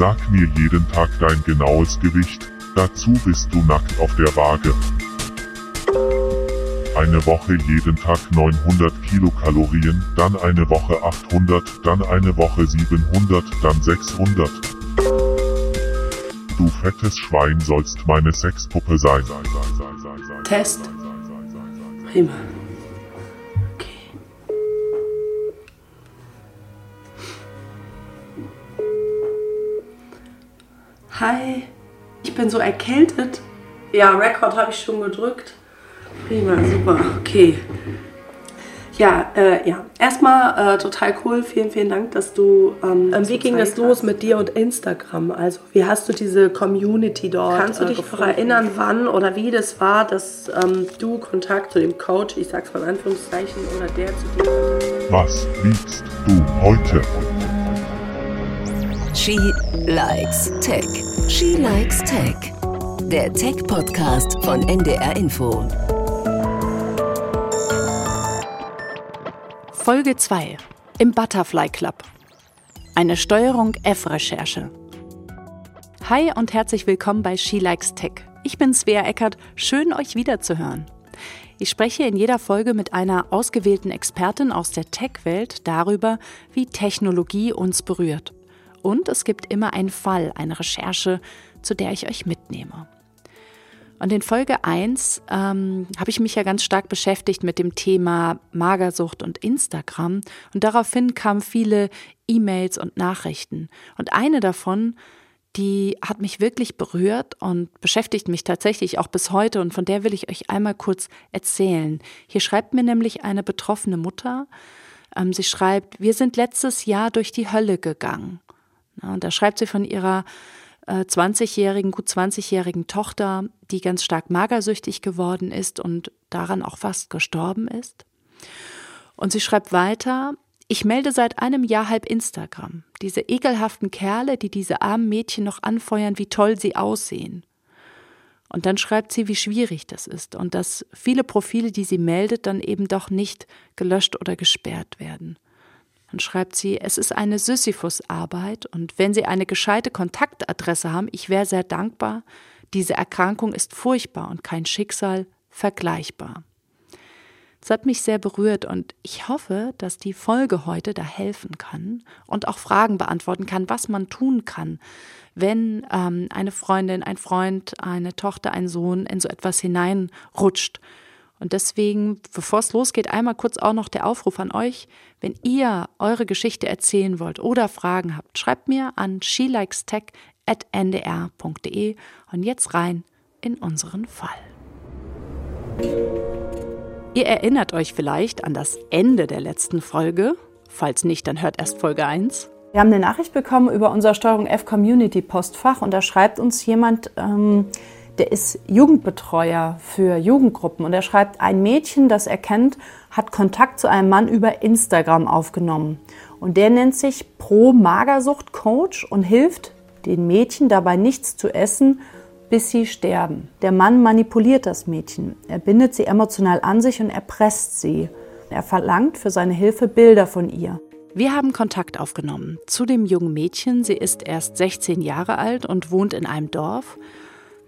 Sag mir jeden Tag dein genaues Gewicht, dazu bist du nackt auf der Waage. Eine Woche jeden Tag 900 Kilokalorien, dann eine Woche 800, dann eine Woche 700, dann 600. Du fettes Schwein sollst meine Sexpuppe sein. Test. Prima. Hi. Ich bin so erkältet. Ja, Rekord habe ich schon gedrückt. Prima, super. Okay. Ja, äh, ja. Erstmal äh, total cool. Vielen, vielen Dank, dass du. Ähm, ähm wie ging das los mit dir und Instagram? Also, wie hast du diese Community dort? Kannst du dich äh, noch erinnern, wann oder wie das war, dass ähm, du Kontakt zu dem Coach, ich sag's mal in Anführungszeichen, oder der zu dir Was liebst du heute? She likes Tech. She likes Tech. Der Tech-Podcast von NDR Info. Folge 2 im Butterfly Club. Eine Steuerung F-Recherche. Hi und herzlich willkommen bei She Likes Tech. Ich bin Svea Eckert, schön euch wiederzuhören. Ich spreche in jeder Folge mit einer ausgewählten Expertin aus der Tech-Welt darüber, wie Technologie uns berührt. Und es gibt immer einen Fall, eine Recherche, zu der ich euch mitnehme. Und in Folge 1 ähm, habe ich mich ja ganz stark beschäftigt mit dem Thema Magersucht und Instagram. Und daraufhin kamen viele E-Mails und Nachrichten. Und eine davon, die hat mich wirklich berührt und beschäftigt mich tatsächlich auch bis heute. Und von der will ich euch einmal kurz erzählen. Hier schreibt mir nämlich eine betroffene Mutter. Ähm, sie schreibt, wir sind letztes Jahr durch die Hölle gegangen. Und da schreibt sie von ihrer 20-jährigen, äh, gut 20-jährigen Tochter, die ganz stark magersüchtig geworden ist und daran auch fast gestorben ist. Und sie schreibt weiter, ich melde seit einem Jahr halb Instagram. Diese ekelhaften Kerle, die diese armen Mädchen noch anfeuern, wie toll sie aussehen. Und dann schreibt sie, wie schwierig das ist und dass viele Profile, die sie meldet, dann eben doch nicht gelöscht oder gesperrt werden. Dann schreibt sie, es ist eine Sisyphus-Arbeit und wenn Sie eine gescheite Kontaktadresse haben, ich wäre sehr dankbar. Diese Erkrankung ist furchtbar und kein Schicksal vergleichbar. Das hat mich sehr berührt und ich hoffe, dass die Folge heute da helfen kann und auch Fragen beantworten kann, was man tun kann, wenn ähm, eine Freundin, ein Freund, eine Tochter, ein Sohn in so etwas hineinrutscht und deswegen, bevor es losgeht, einmal kurz auch noch der Aufruf an euch. Wenn ihr eure Geschichte erzählen wollt oder Fragen habt, schreibt mir an shelikestech.ndr.de und jetzt rein in unseren Fall. Ihr erinnert euch vielleicht an das Ende der letzten Folge. Falls nicht, dann hört erst Folge 1. Wir haben eine Nachricht bekommen über unser Steuerung F Community Postfach und da schreibt uns jemand, ähm, der ist Jugendbetreuer für Jugendgruppen und er schreibt, ein Mädchen, das er kennt, hat Kontakt zu einem Mann über Instagram aufgenommen. Und der nennt sich Pro Magersucht Coach und hilft den Mädchen dabei nichts zu essen, bis sie sterben. Der Mann manipuliert das Mädchen. Er bindet sie emotional an sich und erpresst sie. Er verlangt für seine Hilfe Bilder von ihr. Wir haben Kontakt aufgenommen zu dem jungen Mädchen. Sie ist erst 16 Jahre alt und wohnt in einem Dorf.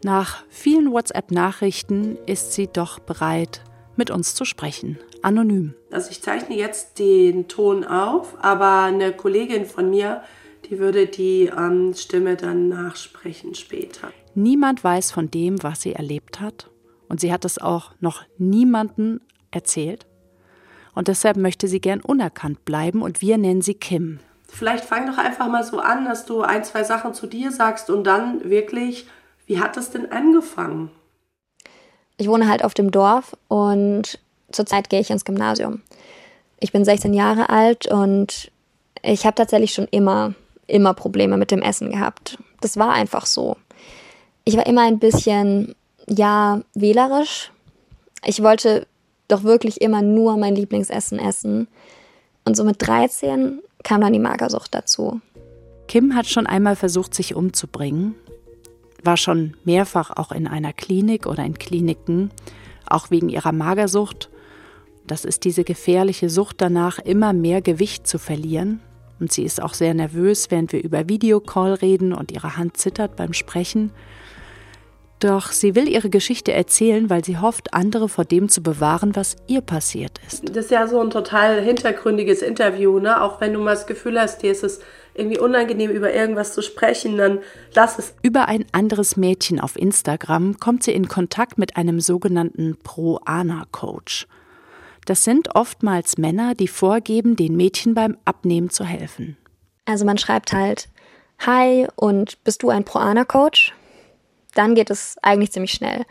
Nach vielen WhatsApp-Nachrichten ist sie doch bereit, mit uns zu sprechen, anonym. Also ich zeichne jetzt den Ton auf, aber eine Kollegin von mir, die würde die ähm, Stimme dann nachsprechen später. Niemand weiß von dem, was sie erlebt hat und sie hat es auch noch niemandem erzählt. Und deshalb möchte sie gern unerkannt bleiben und wir nennen sie Kim. Vielleicht fang doch einfach mal so an, dass du ein, zwei Sachen zu dir sagst und dann wirklich wie hat das denn angefangen? Ich wohne halt auf dem Dorf und zurzeit gehe ich ins Gymnasium. Ich bin 16 Jahre alt und ich habe tatsächlich schon immer, immer Probleme mit dem Essen gehabt. Das war einfach so. Ich war immer ein bisschen, ja, wählerisch. Ich wollte doch wirklich immer nur mein Lieblingsessen essen. Und so mit 13 kam dann die Magersucht dazu. Kim hat schon einmal versucht, sich umzubringen war schon mehrfach auch in einer Klinik oder in Kliniken, auch wegen ihrer Magersucht. Das ist diese gefährliche Sucht danach, immer mehr Gewicht zu verlieren. Und sie ist auch sehr nervös, während wir über Videocall reden und ihre Hand zittert beim Sprechen. Doch sie will ihre Geschichte erzählen, weil sie hofft, andere vor dem zu bewahren, was ihr passiert ist. Das ist ja so ein total hintergründiges Interview, ne? Auch wenn du mal das Gefühl hast, dir ist es irgendwie unangenehm, über irgendwas zu sprechen, dann lass es. Über ein anderes Mädchen auf Instagram kommt sie in Kontakt mit einem sogenannten Pro-Ana-Coach. Das sind oftmals Männer, die vorgeben, den Mädchen beim Abnehmen zu helfen. Also man schreibt halt, hi und bist du ein Pro-Ana-Coach? Dann geht es eigentlich ziemlich schnell.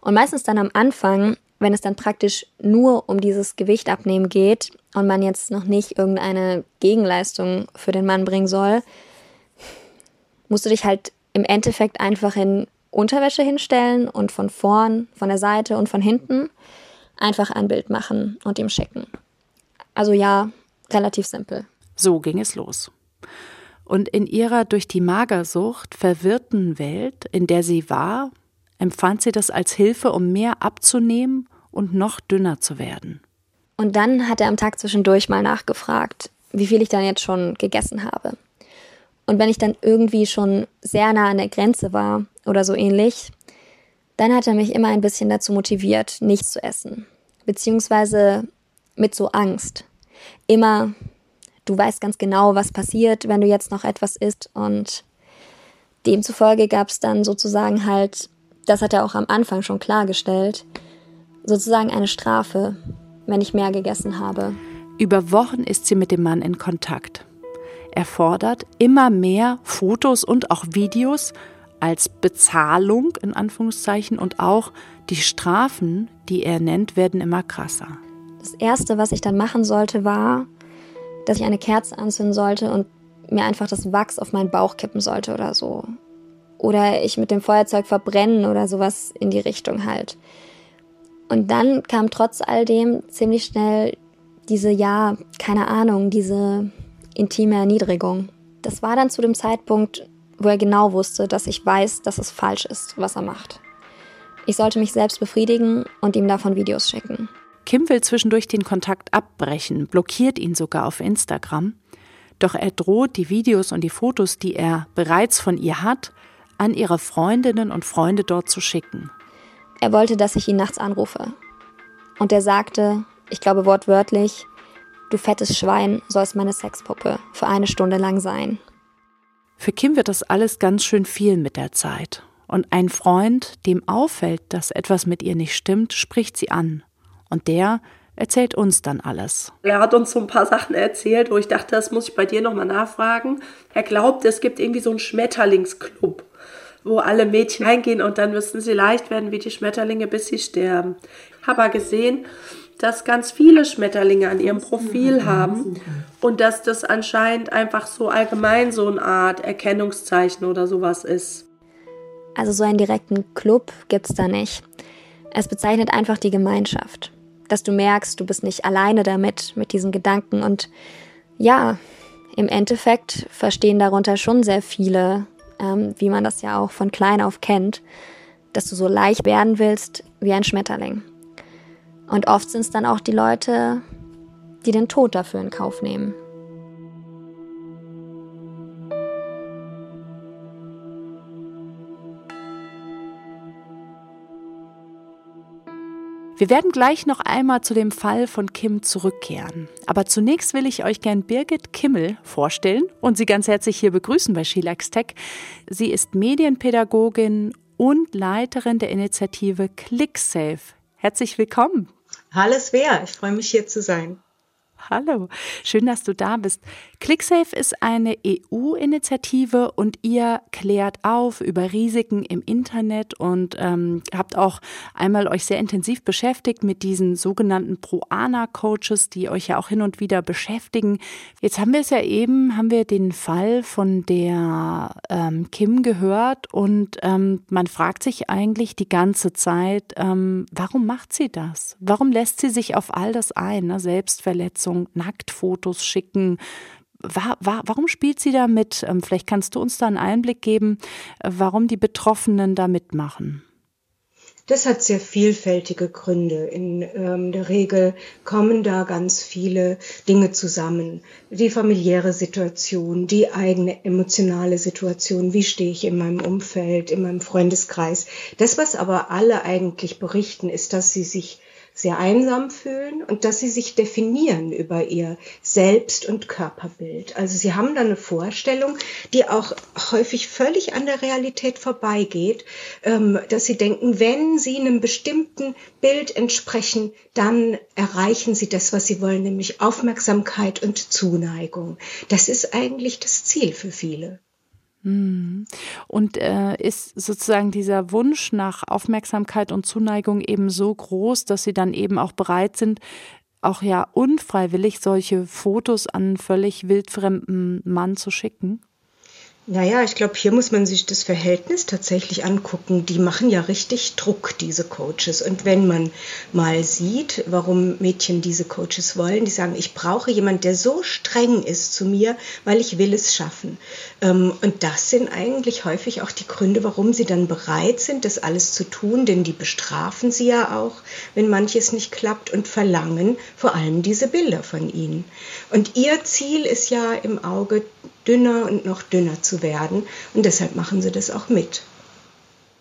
Und meistens dann am Anfang, wenn es dann praktisch nur um dieses Gewicht abnehmen geht und man jetzt noch nicht irgendeine Gegenleistung für den Mann bringen soll, musst du dich halt im Endeffekt einfach in Unterwäsche hinstellen und von vorn, von der Seite und von hinten einfach ein Bild machen und ihm schicken. Also ja, relativ simpel. So ging es los. Und in ihrer durch die Magersucht verwirrten Welt, in der sie war, empfand sie das als Hilfe, um mehr abzunehmen und noch dünner zu werden. Und dann hat er am Tag zwischendurch mal nachgefragt, wie viel ich dann jetzt schon gegessen habe. Und wenn ich dann irgendwie schon sehr nah an der Grenze war oder so ähnlich, dann hat er mich immer ein bisschen dazu motiviert, nichts zu essen. Beziehungsweise mit so Angst. Immer, du weißt ganz genau, was passiert, wenn du jetzt noch etwas isst. Und demzufolge gab es dann sozusagen halt, das hat er auch am Anfang schon klargestellt, sozusagen eine Strafe, wenn ich mehr gegessen habe. Über Wochen ist sie mit dem Mann in Kontakt. Er fordert immer mehr Fotos und auch Videos als Bezahlung in Anführungszeichen und auch die Strafen, die er nennt, werden immer krasser. Das erste, was ich dann machen sollte, war, dass ich eine Kerze anzünden sollte und mir einfach das Wachs auf meinen Bauch kippen sollte oder so. Oder ich mit dem Feuerzeug verbrennen oder sowas in die Richtung halt. Und dann kam trotz all dem ziemlich schnell diese, ja, keine Ahnung, diese intime Erniedrigung. Das war dann zu dem Zeitpunkt, wo er genau wusste, dass ich weiß, dass es falsch ist, was er macht. Ich sollte mich selbst befriedigen und ihm davon Videos schicken. Kim will zwischendurch den Kontakt abbrechen, blockiert ihn sogar auf Instagram. Doch er droht, die Videos und die Fotos, die er bereits von ihr hat, an ihre Freundinnen und Freunde dort zu schicken. Er wollte, dass ich ihn nachts anrufe. Und er sagte, ich glaube wortwörtlich, du fettes Schwein sollst meine Sexpuppe für eine Stunde lang sein. Für Kim wird das alles ganz schön viel mit der Zeit. Und ein Freund, dem auffällt, dass etwas mit ihr nicht stimmt, spricht sie an. Und der erzählt uns dann alles. Er hat uns so ein paar Sachen erzählt, wo ich dachte, das muss ich bei dir nochmal nachfragen. Er glaubt, es gibt irgendwie so einen Schmetterlingsclub, wo alle Mädchen reingehen und dann müssen sie leicht werden wie die Schmetterlinge, bis sie sterben. Habe gesehen, dass ganz viele Schmetterlinge an ihrem Profil haben und dass das anscheinend einfach so allgemein so eine Art Erkennungszeichen oder sowas ist. Also so einen direkten Club gibt es da nicht. Es bezeichnet einfach die Gemeinschaft, dass du merkst, du bist nicht alleine damit, mit diesen Gedanken und ja, im Endeffekt verstehen darunter schon sehr viele, ähm, wie man das ja auch von klein auf kennt, dass du so leicht werden willst wie ein Schmetterling. Und oft sind es dann auch die Leute, die den Tod dafür in Kauf nehmen. Wir werden gleich noch einmal zu dem Fall von Kim zurückkehren. Aber zunächst will ich euch gern Birgit Kimmel vorstellen und sie ganz herzlich hier begrüßen bei Sheelax Tech. Sie ist Medienpädagogin und Leiterin der Initiative ClickSafe. Herzlich willkommen. Hallo Svea, ich freue mich hier zu sein. Hallo, schön, dass du da bist. ClickSafe ist eine EU-Initiative und ihr klärt auf über Risiken im Internet und ähm, habt auch einmal euch sehr intensiv beschäftigt mit diesen sogenannten Pro-Ana-Coaches, die euch ja auch hin und wieder beschäftigen. Jetzt haben wir es ja eben, haben wir den Fall von der ähm, Kim gehört und ähm, man fragt sich eigentlich die ganze Zeit, ähm, warum macht sie das? Warum lässt sie sich auf all das ein? Ne? Selbstverletzung, Nacktfotos schicken. War, war, warum spielt sie da mit? Ähm, vielleicht kannst du uns da einen Einblick geben, äh, warum die Betroffenen da mitmachen. Das hat sehr vielfältige Gründe. In ähm, der Regel kommen da ganz viele Dinge zusammen. Die familiäre Situation, die eigene emotionale Situation, wie stehe ich in meinem Umfeld, in meinem Freundeskreis. Das, was aber alle eigentlich berichten, ist, dass sie sich sehr einsam fühlen und dass sie sich definieren über ihr Selbst- und Körperbild. Also sie haben da eine Vorstellung, die auch häufig völlig an der Realität vorbeigeht, ähm, dass sie denken, wenn sie einem bestimmten Bild entsprechen, dann erreichen sie das, was sie wollen, nämlich Aufmerksamkeit und Zuneigung. Das ist eigentlich das Ziel für viele. Mhm. Und äh, ist sozusagen dieser Wunsch nach Aufmerksamkeit und Zuneigung eben so groß, dass sie dann eben auch bereit sind, auch ja unfreiwillig solche Fotos an völlig wildfremden Mann zu schicken? Naja, ich glaube, hier muss man sich das Verhältnis tatsächlich angucken. Die machen ja richtig Druck, diese Coaches. Und wenn man mal sieht, warum Mädchen diese Coaches wollen, die sagen, ich brauche jemanden, der so streng ist zu mir, weil ich will es schaffen. Ähm, und das sind eigentlich häufig auch die Gründe, warum sie dann bereit sind, das alles zu tun, denn die bestrafen sie ja auch, wenn manches nicht klappt und verlangen vor allem diese Bilder von ihnen. Und ihr Ziel ist ja im Auge, dünner und noch dünner zu werden. Und deshalb machen sie das auch mit.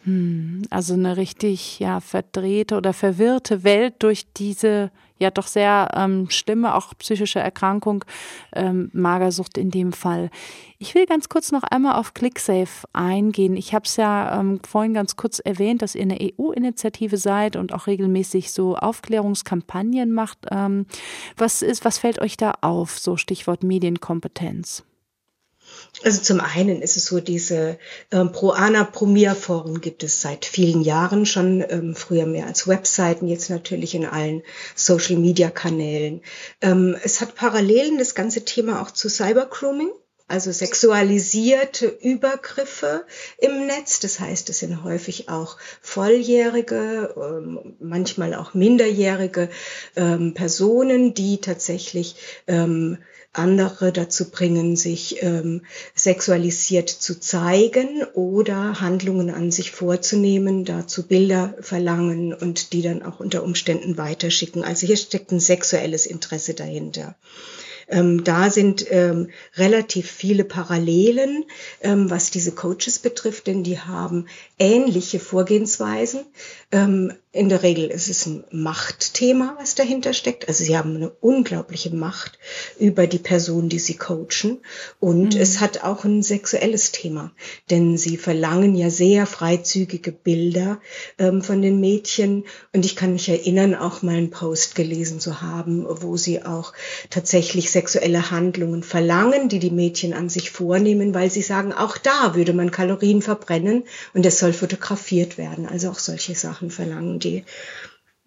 Hm, also eine richtig ja verdrehte oder verwirrte Welt durch diese ja doch sehr ähm, schlimme, auch psychische Erkrankung, ähm, Magersucht in dem Fall. Ich will ganz kurz noch einmal auf ClickSafe eingehen. Ich habe es ja ähm, vorhin ganz kurz erwähnt, dass ihr eine EU-Initiative seid und auch regelmäßig so Aufklärungskampagnen macht. Ähm, was ist, was fällt euch da auf? So Stichwort Medienkompetenz. Also zum einen ist es so, diese ähm, Pro-Ana Promir-Foren gibt es seit vielen Jahren schon, ähm, früher mehr als Webseiten, jetzt natürlich in allen Social-Media-Kanälen. Ähm, es hat Parallelen das ganze Thema auch zu Cybergrooming also sexualisierte Übergriffe im Netz. Das heißt, es sind häufig auch volljährige, ähm, manchmal auch minderjährige ähm, Personen, die tatsächlich ähm, andere dazu bringen, sich ähm, sexualisiert zu zeigen oder Handlungen an sich vorzunehmen, dazu Bilder verlangen und die dann auch unter Umständen weiterschicken. Also hier steckt ein sexuelles Interesse dahinter. Ähm, da sind ähm, relativ viele Parallelen, ähm, was diese Coaches betrifft, denn die haben ähnliche Vorgehensweisen. In der Regel ist es ein Machtthema, was dahinter steckt. Also sie haben eine unglaubliche Macht über die Person, die sie coachen. Und mhm. es hat auch ein sexuelles Thema, denn sie verlangen ja sehr freizügige Bilder ähm, von den Mädchen. Und ich kann mich erinnern, auch mal einen Post gelesen zu haben, wo sie auch tatsächlich sexuelle Handlungen verlangen, die die Mädchen an sich vornehmen, weil sie sagen, auch da würde man Kalorien verbrennen und es soll fotografiert werden. Also auch solche Sachen verlangen die.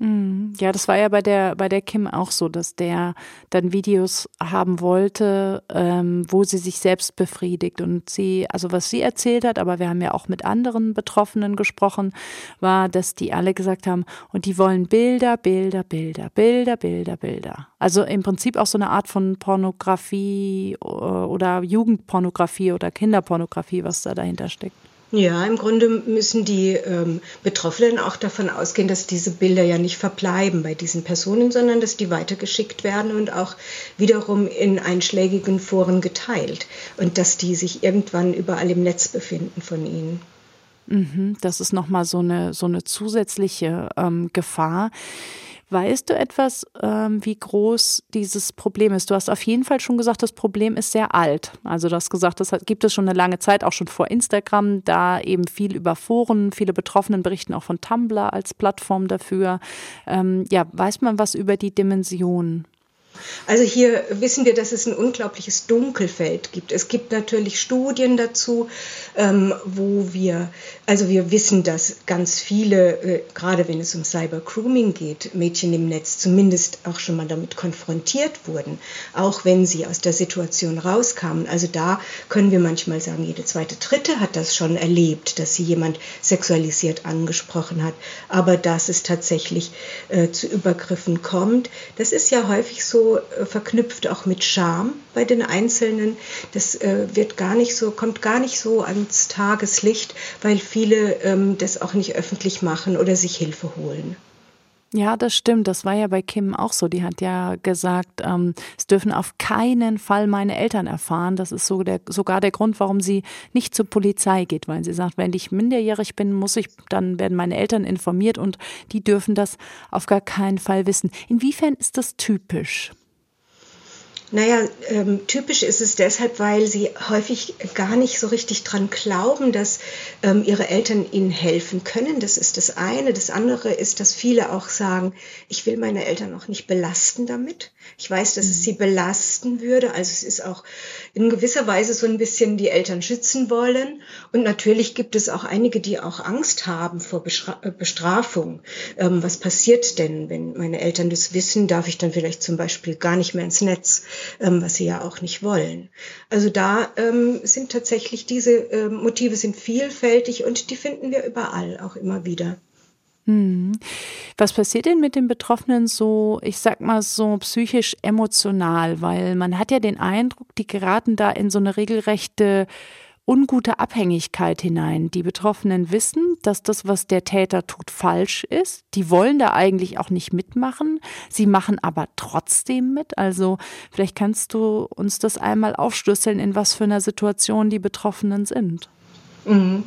Mhm. Ja, das war ja bei der bei der Kim auch so, dass der dann Videos haben wollte, ähm, wo sie sich selbst befriedigt und sie, also was sie erzählt hat, aber wir haben ja auch mit anderen Betroffenen gesprochen, war, dass die alle gesagt haben, und die wollen Bilder, Bilder, Bilder, Bilder, Bilder, Bilder. Also im Prinzip auch so eine Art von Pornografie äh, oder Jugendpornografie oder Kinderpornografie, was da dahinter steckt. Ja, im Grunde müssen die ähm, Betroffenen auch davon ausgehen, dass diese Bilder ja nicht verbleiben bei diesen Personen, sondern dass die weitergeschickt werden und auch wiederum in einschlägigen Foren geteilt und dass die sich irgendwann überall im Netz befinden von ihnen. Mhm, das ist nochmal so eine, so eine zusätzliche ähm, Gefahr. Weißt du etwas, ähm, wie groß dieses Problem ist? Du hast auf jeden Fall schon gesagt, das Problem ist sehr alt. Also du hast gesagt, das gibt es schon eine lange Zeit, auch schon vor Instagram, da eben viel über Foren, viele Betroffenen berichten auch von Tumblr als Plattform dafür. Ähm, ja, weiß man was über die Dimension? Also hier wissen wir, dass es ein unglaubliches Dunkelfeld gibt. Es gibt natürlich Studien dazu, ähm, wo wir, also wir wissen, dass ganz viele, äh, gerade wenn es um Cyber-Grooming geht, Mädchen im Netz zumindest auch schon mal damit konfrontiert wurden, auch wenn sie aus der Situation rauskamen. Also da können wir manchmal sagen, jede zweite, dritte hat das schon erlebt, dass sie jemand sexualisiert angesprochen hat. Aber dass es tatsächlich äh, zu Übergriffen kommt, das ist ja häufig so, äh, verknüpft auch mit Scham bei den Einzelnen. Das äh, wird gar nicht so, kommt gar nicht so ans Tageslicht, weil viele ähm, das auch nicht öffentlich machen oder sich Hilfe holen. Ja, das stimmt. Das war ja bei Kim auch so. Die hat ja gesagt, ähm, es dürfen auf keinen Fall meine Eltern erfahren. Das ist so der, sogar der Grund, warum sie nicht zur Polizei geht, weil sie sagt, wenn ich minderjährig bin, muss ich, dann werden meine Eltern informiert und die dürfen das auf gar keinen Fall wissen. Inwiefern ist das typisch? Naja, ähm, typisch ist es deshalb, weil sie häufig gar nicht so richtig dran glauben, dass ähm, ihre Eltern ihnen helfen können. Das ist das eine. Das andere ist, dass viele auch sagen, ich will meine Eltern auch nicht belasten damit. Ich weiß, dass es mhm. sie belasten würde. Also es ist auch in gewisser Weise so ein bisschen die Eltern schützen wollen. Und natürlich gibt es auch einige, die auch Angst haben vor äh, Bestrafung. Ähm, was passiert denn, wenn meine Eltern das wissen? Darf ich dann vielleicht zum Beispiel gar nicht mehr ins Netz? ähm, was sie ja auch nicht wollen. Also da ähm, sind tatsächlich diese äh, Motive sind vielfältig und die finden wir überall auch immer wieder. Hm. Was passiert denn mit den Betroffenen so, ich sag mal so psychisch emotional? Weil man hat ja den Eindruck, die geraten da in so eine regelrechte ungute Abhängigkeit hinein. Die Betroffenen wissen, dass das, was der Täter tut, falsch ist. Die wollen da eigentlich auch nicht mitmachen. Sie machen aber trotzdem mit. Also vielleicht kannst du uns das einmal aufschlüsseln, in was für einer Situation die Betroffenen sind. Mhm.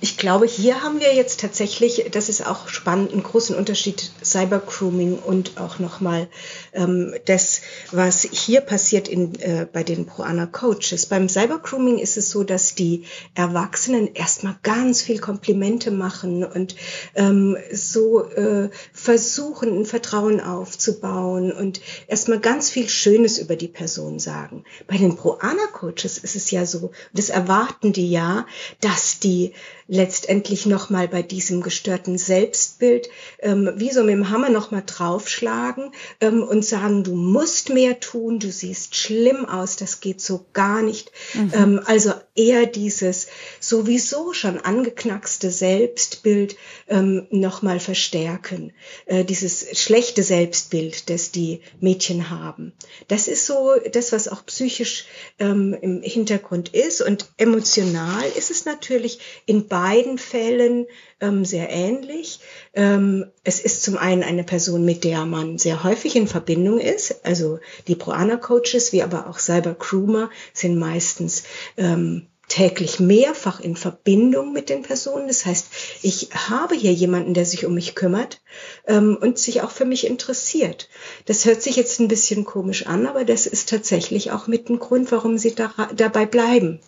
Ich glaube, hier haben wir jetzt tatsächlich, das ist auch spannend, einen großen Unterschied Cybergrooming und auch nochmal ähm, das, was hier passiert in, äh, bei den Proana Coaches. Beim Cybergrooming ist es so, dass die Erwachsenen erstmal ganz viel Komplimente machen und ähm, so äh, versuchen, ein Vertrauen aufzubauen und erstmal ganz viel Schönes über die Person sagen. Bei den Proana Coaches ist es ja so, das erwarten die ja, dass die letztendlich nochmal bei diesem gestörten Selbstbild ähm, wie so mit dem Hammer nochmal draufschlagen ähm, und sagen, du musst mehr tun, du siehst schlimm aus, das geht so gar nicht. Mhm. Ähm, also eher dieses sowieso schon angeknackste Selbstbild ähm, nochmal verstärken, äh, dieses schlechte Selbstbild, das die Mädchen haben. Das ist so das, was auch psychisch ähm, im Hintergrund ist und emotional ist es natürlich in beiden Fällen ähm, sehr ähnlich. Ähm, es ist zum einen eine Person, mit der man sehr häufig in Verbindung ist. Also die Proana-Coaches, wie aber auch Cyber Croomer sind meistens ähm, täglich mehrfach in Verbindung mit den Personen. Das heißt, ich habe hier jemanden, der sich um mich kümmert ähm, und sich auch für mich interessiert. Das hört sich jetzt ein bisschen komisch an, aber das ist tatsächlich auch mit ein Grund, warum sie da, dabei bleiben.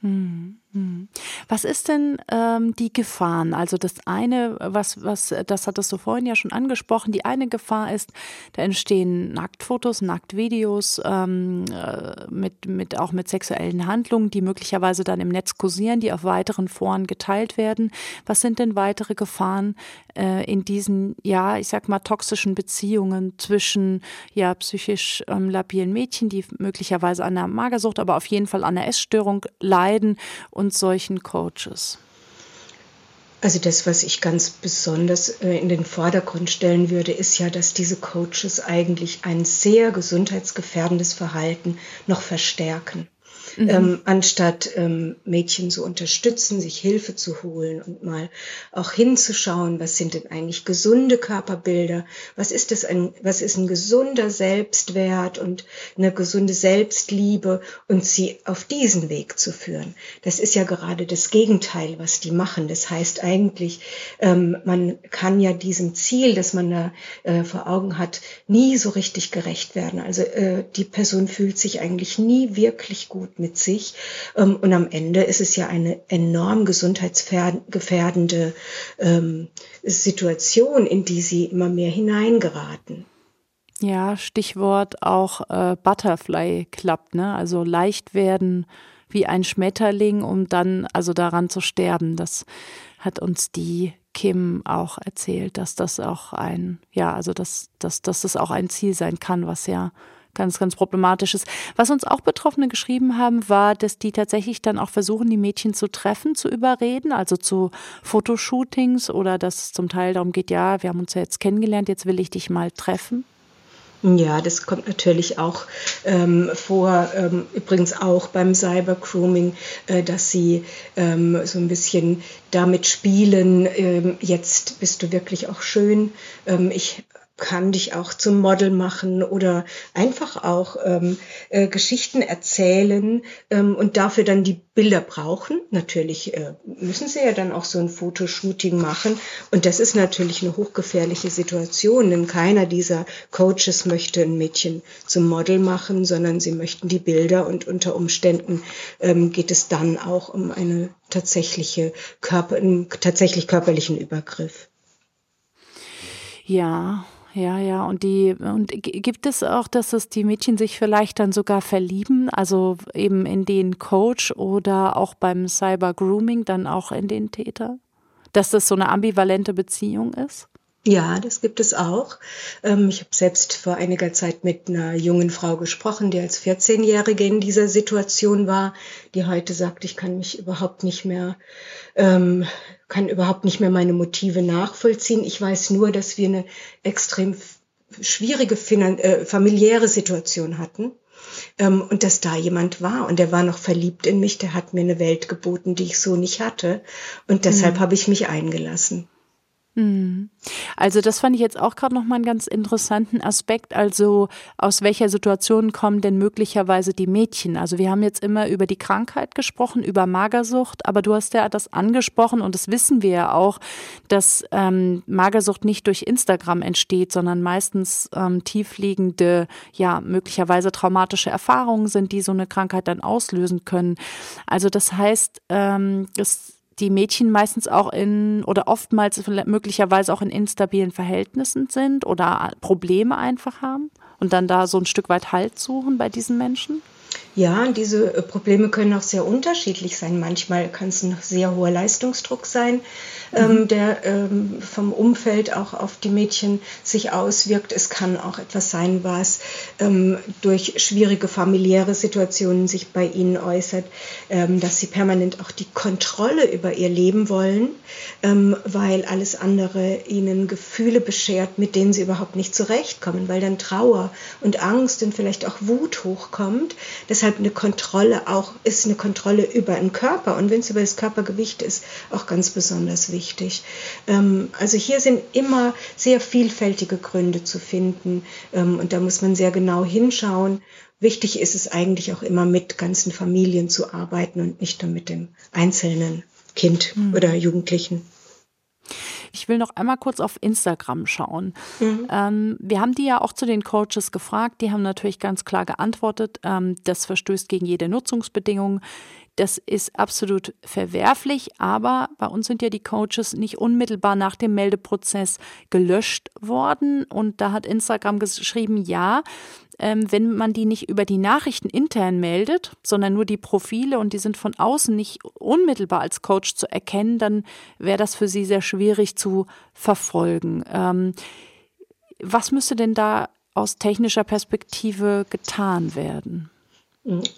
Hm. Hm. Was ist denn ähm, die Gefahren? Also das eine, was, was, das hattest du vorhin ja schon angesprochen. Die eine Gefahr ist, da entstehen Nacktfotos, Nacktvideos ähm, äh, mit, mit auch mit sexuellen Handlungen, die möglicherweise dann im Netz kursieren, die auf weiteren Foren geteilt werden. Was sind denn weitere Gefahren äh, in diesen, ja, ich sag mal toxischen Beziehungen zwischen ja psychisch ähm, labilen Mädchen, die möglicherweise an einer Magersucht, aber auf jeden Fall an einer Essstörung leiden? und solchen Coaches? Also das, was ich ganz besonders äh, in den Vordergrund stellen würde, ist ja, dass diese Coaches eigentlich ein sehr gesundheitsgefährdendes Verhalten noch verstärken mhm. ähm, anstatt ähm, Mädchen zu unterstützen, sich Hilfe zu holen und mal auch hinzuschauen, was sind denn eigentlich gesunde Körperbilder, was ist das ein, was ist ein gesunder Selbstwert und eine gesunde Selbstliebe und sie auf diesen Weg zu führen. Das ist ja gerade das Gegenteil, was die machen. Das heißt eigentlich, ähm, man kann ja diesem Ziel, das man da äh, vor Augen hat, nie so richtig gerecht werden. Also äh, die Person fühlt sich eigentlich nie wirklich gut mit sich. Ähm, und am Ende ist es ja eine enorm gesundheitsgefährdende ähm, Situation, in die sie immer mehr hineingeraten. Ja, Stichwort auch äh, Butterfly Club, ne? Also leicht werden wie ein Schmetterling, um dann also daran zu sterben. Das hat uns die Kim auch erzählt, dass das auch ein, ja, also dass, dass, dass das auch ein Ziel sein kann, was ja ganz, ganz problematisch ist. Was uns auch Betroffene geschrieben haben, war, dass die tatsächlich dann auch versuchen, die Mädchen zu treffen, zu überreden, also zu Fotoshootings oder dass es zum Teil darum geht, ja, wir haben uns ja jetzt kennengelernt, jetzt will ich dich mal treffen. Ja, das kommt natürlich auch ähm, vor, ähm, übrigens auch beim Cyber-Grooming, äh, dass sie ähm, so ein bisschen damit spielen, ähm, jetzt bist du wirklich auch schön. Ähm, ich kann dich auch zum Model machen oder einfach auch ähm, äh, Geschichten erzählen ähm, und dafür dann die Bilder brauchen. Natürlich äh, müssen sie ja dann auch so ein Fotoshooting machen und das ist natürlich eine hochgefährliche Situation, denn keiner dieser Coaches möchte ein Mädchen zum Model machen, sondern sie möchten die Bilder und unter Umständen ähm, geht es dann auch um eine tatsächliche Körper, einen tatsächlich körperlichen Übergriff. Ja, ja, ja. Und die, und gibt es auch, dass es die Mädchen sich vielleicht dann sogar verlieben, also eben in den Coach oder auch beim Cyber Grooming dann auch in den Täter? Dass das so eine ambivalente Beziehung ist? Ja, das gibt es auch. Ähm, ich habe selbst vor einiger Zeit mit einer jungen Frau gesprochen, die als 14-Jährige in dieser Situation war, die heute sagt, ich kann mich überhaupt nicht mehr, ähm, kann überhaupt nicht mehr meine Motive nachvollziehen. Ich weiß nur, dass wir eine extrem schwierige äh, familiäre Situation hatten. Ähm, und dass da jemand war und der war noch verliebt in mich, der hat mir eine Welt geboten, die ich so nicht hatte. Und deshalb mhm. habe ich mich eingelassen. Hm. Also das fand ich jetzt auch gerade noch mal einen ganz interessanten Aspekt. Also aus welcher Situation kommen denn möglicherweise die Mädchen? Also wir haben jetzt immer über die Krankheit gesprochen, über Magersucht, aber du hast ja das angesprochen und das wissen wir ja auch, dass ähm, Magersucht nicht durch Instagram entsteht, sondern meistens ähm, tiefliegende, ja möglicherweise traumatische Erfahrungen sind, die so eine Krankheit dann auslösen können. Also das heißt, ähm, das die Mädchen meistens auch in oder oftmals möglicherweise auch in instabilen Verhältnissen sind oder Probleme einfach haben und dann da so ein Stück weit Halt suchen bei diesen Menschen? Ja, diese äh, Probleme können auch sehr unterschiedlich sein. Manchmal kann es ein sehr hoher Leistungsdruck sein, ähm, mhm. der ähm, vom Umfeld auch auf die Mädchen sich auswirkt. Es kann auch etwas sein, was ähm, durch schwierige familiäre Situationen sich bei ihnen äußert, ähm, dass sie permanent auch die Kontrolle über ihr Leben wollen, ähm, weil alles andere ihnen Gefühle beschert, mit denen sie überhaupt nicht zurechtkommen, weil dann Trauer und Angst und vielleicht auch Wut hochkommt. Deshalb eine Kontrolle auch ist eine Kontrolle über den Körper und wenn es über das Körpergewicht ist, auch ganz besonders wichtig wichtig. Ähm, also hier sind immer sehr vielfältige Gründe zu finden ähm, und da muss man sehr genau hinschauen. Wichtig ist es eigentlich auch immer mit ganzen Familien zu arbeiten und nicht nur mit dem einzelnen Kind mhm. oder Jugendlichen. Ich will noch einmal kurz auf Instagram schauen. Mhm. Ähm, wir haben die ja auch zu den Coaches gefragt. Die haben natürlich ganz klar geantwortet, ähm, das verstößt gegen jede Nutzungsbedingung. Das ist absolut verwerflich, aber bei uns sind ja die Coaches nicht unmittelbar nach dem Meldeprozess gelöscht worden. Und da hat Instagram geschrieben, ja, ähm, wenn man die nicht über die Nachrichten intern meldet, sondern nur die Profile und die sind von außen nicht unmittelbar als Coach zu erkennen, dann wäre das für sie sehr schwierig zu verfolgen. Ähm, was müsste denn da aus technischer Perspektive getan werden?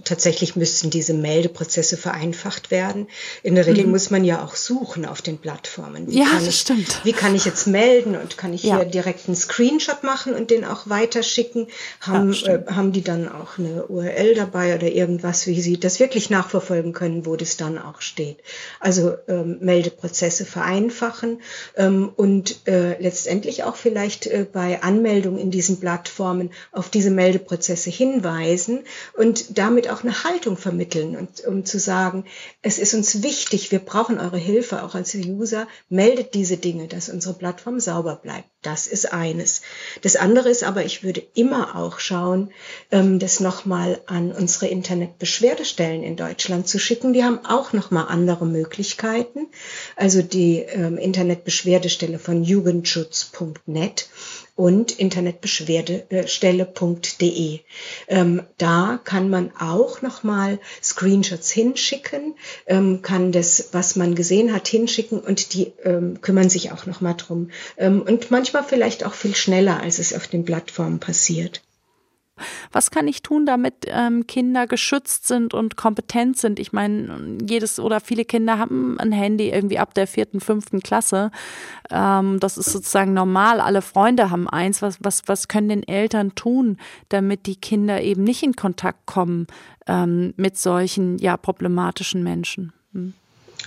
Tatsächlich müssten diese Meldeprozesse vereinfacht werden. In der Regel mhm. muss man ja auch suchen auf den Plattformen. Wie ja, das ich, stimmt. Wie kann ich jetzt melden und kann ich ja. hier direkt einen Screenshot machen und den auch weiterschicken? Haben, ja, äh, haben die dann auch eine URL dabei oder irgendwas, wie sie das wirklich nachverfolgen können, wo das dann auch steht? Also ähm, Meldeprozesse vereinfachen ähm, und äh, letztendlich auch vielleicht äh, bei Anmeldung in diesen Plattformen auf diese Meldeprozesse hinweisen und damit auch eine Haltung vermitteln und um zu sagen, es ist uns wichtig, wir brauchen eure Hilfe auch als User, meldet diese Dinge, dass unsere Plattform sauber bleibt. Das ist eines. Das andere ist aber, ich würde immer auch schauen, ähm, das nochmal an unsere Internetbeschwerdestellen in Deutschland zu schicken. Die haben auch nochmal andere Möglichkeiten. Also die ähm, Internetbeschwerdestelle von jugendschutz.net und internetbeschwerdestelle.de. Ähm, da kann man auch nochmal Screenshots hinschicken, ähm, kann das, was man gesehen hat, hinschicken und die ähm, kümmern sich auch nochmal drum. Ähm, und manchmal vielleicht auch viel schneller, als es auf den Plattformen passiert. Was kann ich tun, damit ähm, Kinder geschützt sind und kompetent sind? Ich meine, jedes oder viele Kinder haben ein Handy irgendwie ab der vierten, fünften Klasse. Ähm, das ist sozusagen normal. Alle Freunde haben eins. Was, was, was können denn Eltern tun, damit die Kinder eben nicht in Kontakt kommen ähm, mit solchen ja problematischen Menschen? Hm.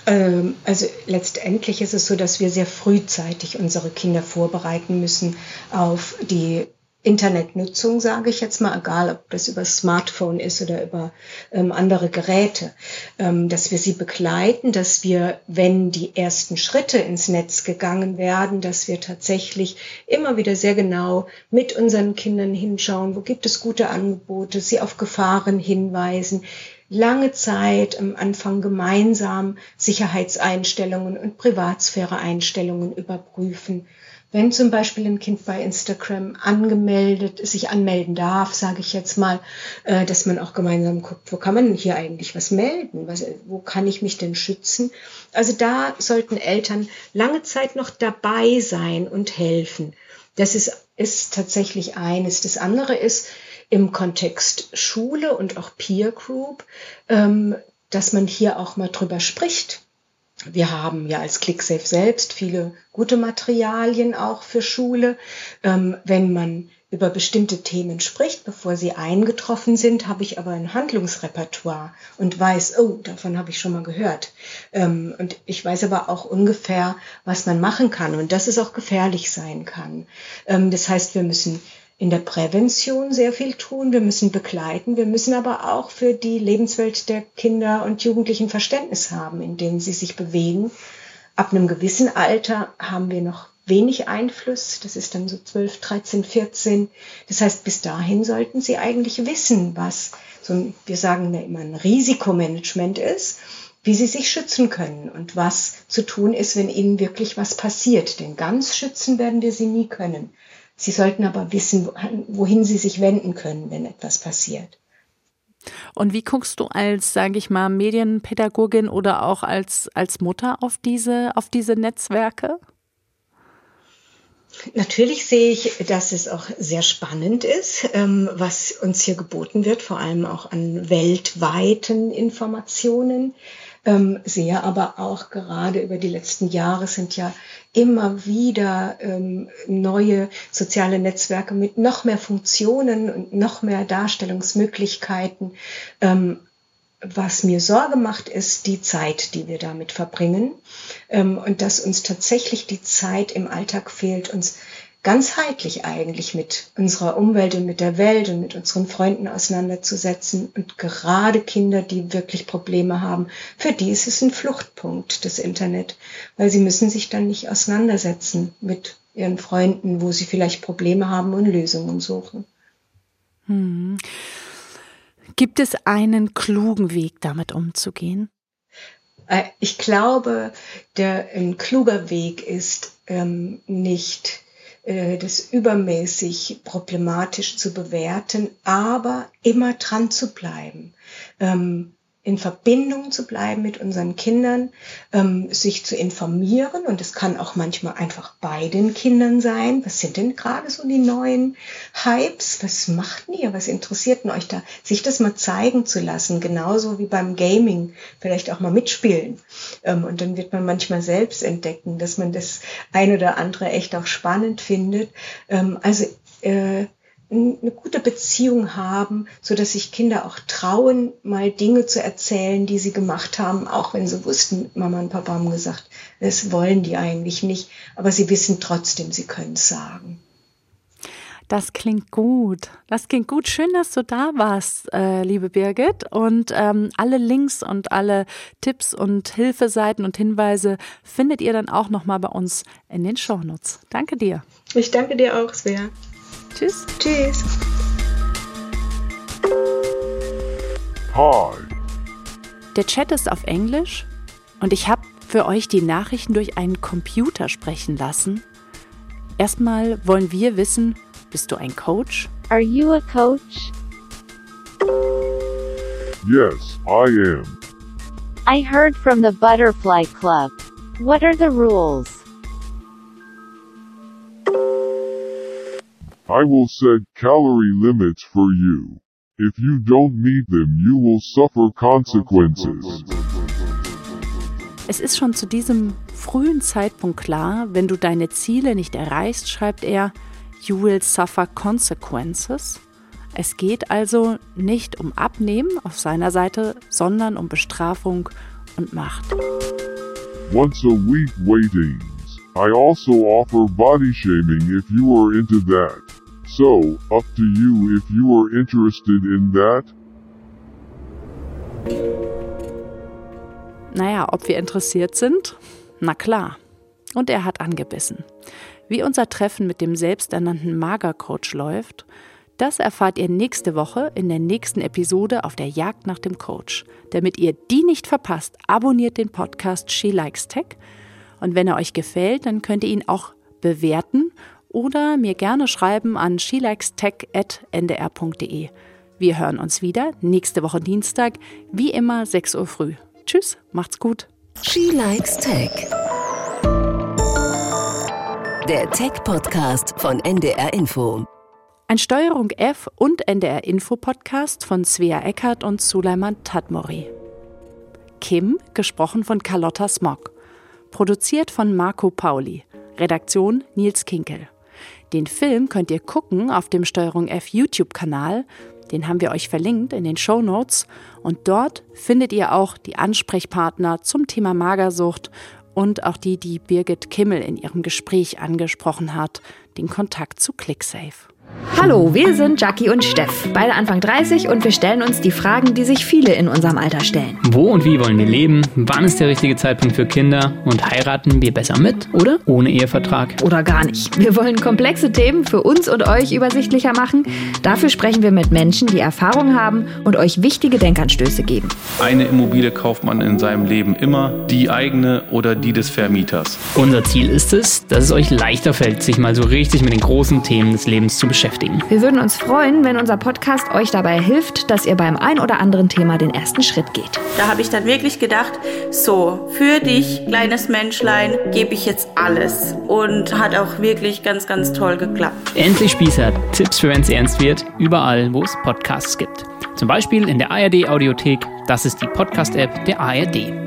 Ähm, also letztendlich ist es so, dass wir sehr frühzeitig unsere Kinder vorbereiten müssen auf die Internetnutzung, sage ich jetzt mal, egal ob das über Smartphone ist oder über ähm, andere Geräte, ähm, dass wir sie begleiten, dass wir, wenn die ersten Schritte ins Netz gegangen werden, dass wir tatsächlich immer wieder sehr genau mit unseren Kindern hinschauen, wo gibt es gute Angebote, sie auf Gefahren hinweisen, lange Zeit am Anfang gemeinsam Sicherheitseinstellungen und Privatsphäreeinstellungen überprüfen wenn zum Beispiel ein Kind bei Instagram angemeldet, sich anmelden darf, sage ich jetzt mal, äh, dass man auch gemeinsam guckt, wo kann man hier eigentlich was melden? Was, wo kann ich mich denn schützen? Also da sollten Eltern lange Zeit noch dabei sein und helfen. Das ist, ist tatsächlich eines. Das andere ist im Kontext Schule und auch Peer Group, ähm, dass man hier auch mal drüber spricht wir haben ja als ClickSafe selbst viele gute Materialien auch für Schule. Ähm, wenn man über bestimmte Themen spricht, bevor sie eingetroffen sind, habe ich aber ein Handlungsrepertoire und weiß, oh, davon habe ich schon mal gehört. Ähm, und ich weiß aber auch ungefähr, was man machen kann und dass es auch gefährlich sein kann. Ähm, das heißt, wir müssen in der Prävention sehr viel tun. Wir müssen begleiten. Wir müssen aber auch für die Lebenswelt der Kinder und Jugendlichen Verständnis haben, in denen sie sich bewegen. Ab einem gewissen Alter haben wir noch wenig Einfluss. Das ist dann so 12, 13, 14. Das heißt, bis dahin sollten sie eigentlich wissen, was so ein, wir sagen ja immer ein Risikomanagement ist, wie sie sich schützen können und was zu tun ist, wenn ihnen wirklich was passiert. Denn ganz schützen werden wir sie nie können. Sie sollten aber wissen, wohin sie sich wenden können, wenn etwas passiert. Und wie guckst du als, sage ich mal, Medienpädagogin oder auch als, als Mutter auf diese, auf diese Netzwerke? Natürlich sehe ich, dass es auch sehr spannend ist, ähm, was uns hier geboten wird, vor allem auch an weltweiten Informationen. Ähm, sehe aber auch gerade über die letzten Jahre sind ja immer wieder ähm, neue soziale Netzwerke mit noch mehr Funktionen und noch mehr Darstellungsmöglichkeiten. Ähm, was mir Sorge macht, ist die Zeit, die wir damit verbringen ähm, und dass uns tatsächlich die Zeit im Alltag fehlt, uns ganzheitlich eigentlich mit unserer Umwelt und mit der Welt und mit unseren Freunden auseinanderzusetzen. Und gerade Kinder, die wirklich Probleme haben, für die ist es ein Fluchtpunkt, das Internet, weil sie müssen sich dann nicht auseinandersetzen mit ihren Freunden, wo sie vielleicht Probleme haben und Lösungen suchen. Hm. Gibt es einen klugen Weg, damit umzugehen? Äh, ich glaube, der ein kluger Weg ist, ähm, nicht das übermäßig problematisch zu bewerten, aber immer dran zu bleiben. Ähm, in Verbindung zu bleiben mit unseren Kindern, ähm, sich zu informieren und es kann auch manchmal einfach bei den Kindern sein. Was sind denn gerade so die neuen Hypes? Was macht ihr? Was interessiert denn euch da? Sich das mal zeigen zu lassen, genauso wie beim Gaming, vielleicht auch mal mitspielen. Ähm, und dann wird man manchmal selbst entdecken, dass man das ein oder andere echt auch spannend findet. Ähm, also äh, eine gute Beziehung haben, so dass sich Kinder auch trauen, mal Dinge zu erzählen, die sie gemacht haben, auch wenn sie wussten, Mama und Papa haben gesagt, das wollen die eigentlich nicht, aber sie wissen trotzdem, sie können es sagen. Das klingt gut. Das klingt gut. Schön, dass du da warst, äh, liebe Birgit. Und ähm, alle Links und alle Tipps und Hilfeseiten und Hinweise findet ihr dann auch nochmal bei uns in den Shownotes. Danke dir. Ich danke dir auch, Svea. Tschüss. Tschüss. Hi. Der Chat ist auf Englisch und ich habe für euch die Nachrichten durch einen Computer sprechen lassen. Erstmal wollen wir wissen, bist du ein Coach? Are you a coach? Yes, I am. I heard from the Butterfly Club. What are the rules? I will set calorie limits for you. If you don't meet them, you will suffer consequences. Es ist schon zu diesem frühen Zeitpunkt klar, wenn du deine Ziele nicht erreichst, schreibt er, you will suffer consequences. Es geht also nicht um Abnehmen auf seiner Seite, sondern um Bestrafung und Macht. Once a week weightings. I also offer body shaming if you are into that. So, up to you if you are interested in that. Naja, ob wir interessiert sind? Na klar. Und er hat angebissen. Wie unser Treffen mit dem selbsternannten Magercoach läuft, das erfahrt ihr nächste Woche in der nächsten Episode auf der Jagd nach dem Coach. Damit ihr die nicht verpasst, abonniert den Podcast She Likes Tech. Und wenn er euch gefällt, dann könnt ihr ihn auch bewerten oder mir gerne schreiben an shelikestech.ndr.de. Wir hören uns wieder nächste Woche Dienstag, wie immer 6 Uhr früh. Tschüss, macht's gut. She Likes Tech. Der Tech-Podcast von NDR Info. Ein Steuerung F und NDR Info Podcast von Svea Eckert und Suleiman Tadmori. Kim, gesprochen von Carlotta Smog. Produziert von Marco Pauli. Redaktion Nils Kinkel. Den Film könnt ihr gucken auf dem Steuerung F YouTube-Kanal. Den haben wir euch verlinkt in den Show Notes. Und dort findet ihr auch die Ansprechpartner zum Thema Magersucht und auch die, die Birgit Kimmel in ihrem Gespräch angesprochen hat, den Kontakt zu ClickSafe. Hallo, wir sind Jackie und Steff, beide Anfang 30 und wir stellen uns die Fragen, die sich viele in unserem Alter stellen. Wo und wie wollen wir leben? Wann ist der richtige Zeitpunkt für Kinder? Und heiraten wir besser mit oder ohne Ehevertrag? Oder gar nicht. Wir wollen komplexe Themen für uns und euch übersichtlicher machen. Dafür sprechen wir mit Menschen, die Erfahrung haben und euch wichtige Denkanstöße geben. Eine Immobilie kauft man in seinem Leben immer, die eigene oder die des Vermieters. Unser Ziel ist es, dass es euch leichter fällt, sich mal so richtig mit den großen Themen des Lebens zu beschäftigen. Wir würden uns freuen, wenn unser Podcast euch dabei hilft, dass ihr beim ein oder anderen Thema den ersten Schritt geht. Da habe ich dann wirklich gedacht, so, für dich, kleines Menschlein, gebe ich jetzt alles. Und hat auch wirklich ganz, ganz toll geklappt. Endlich Spießer, Tipps für wenn es ernst wird, überall, wo es Podcasts gibt. Zum Beispiel in der ARD Audiothek, das ist die Podcast-App der ARD.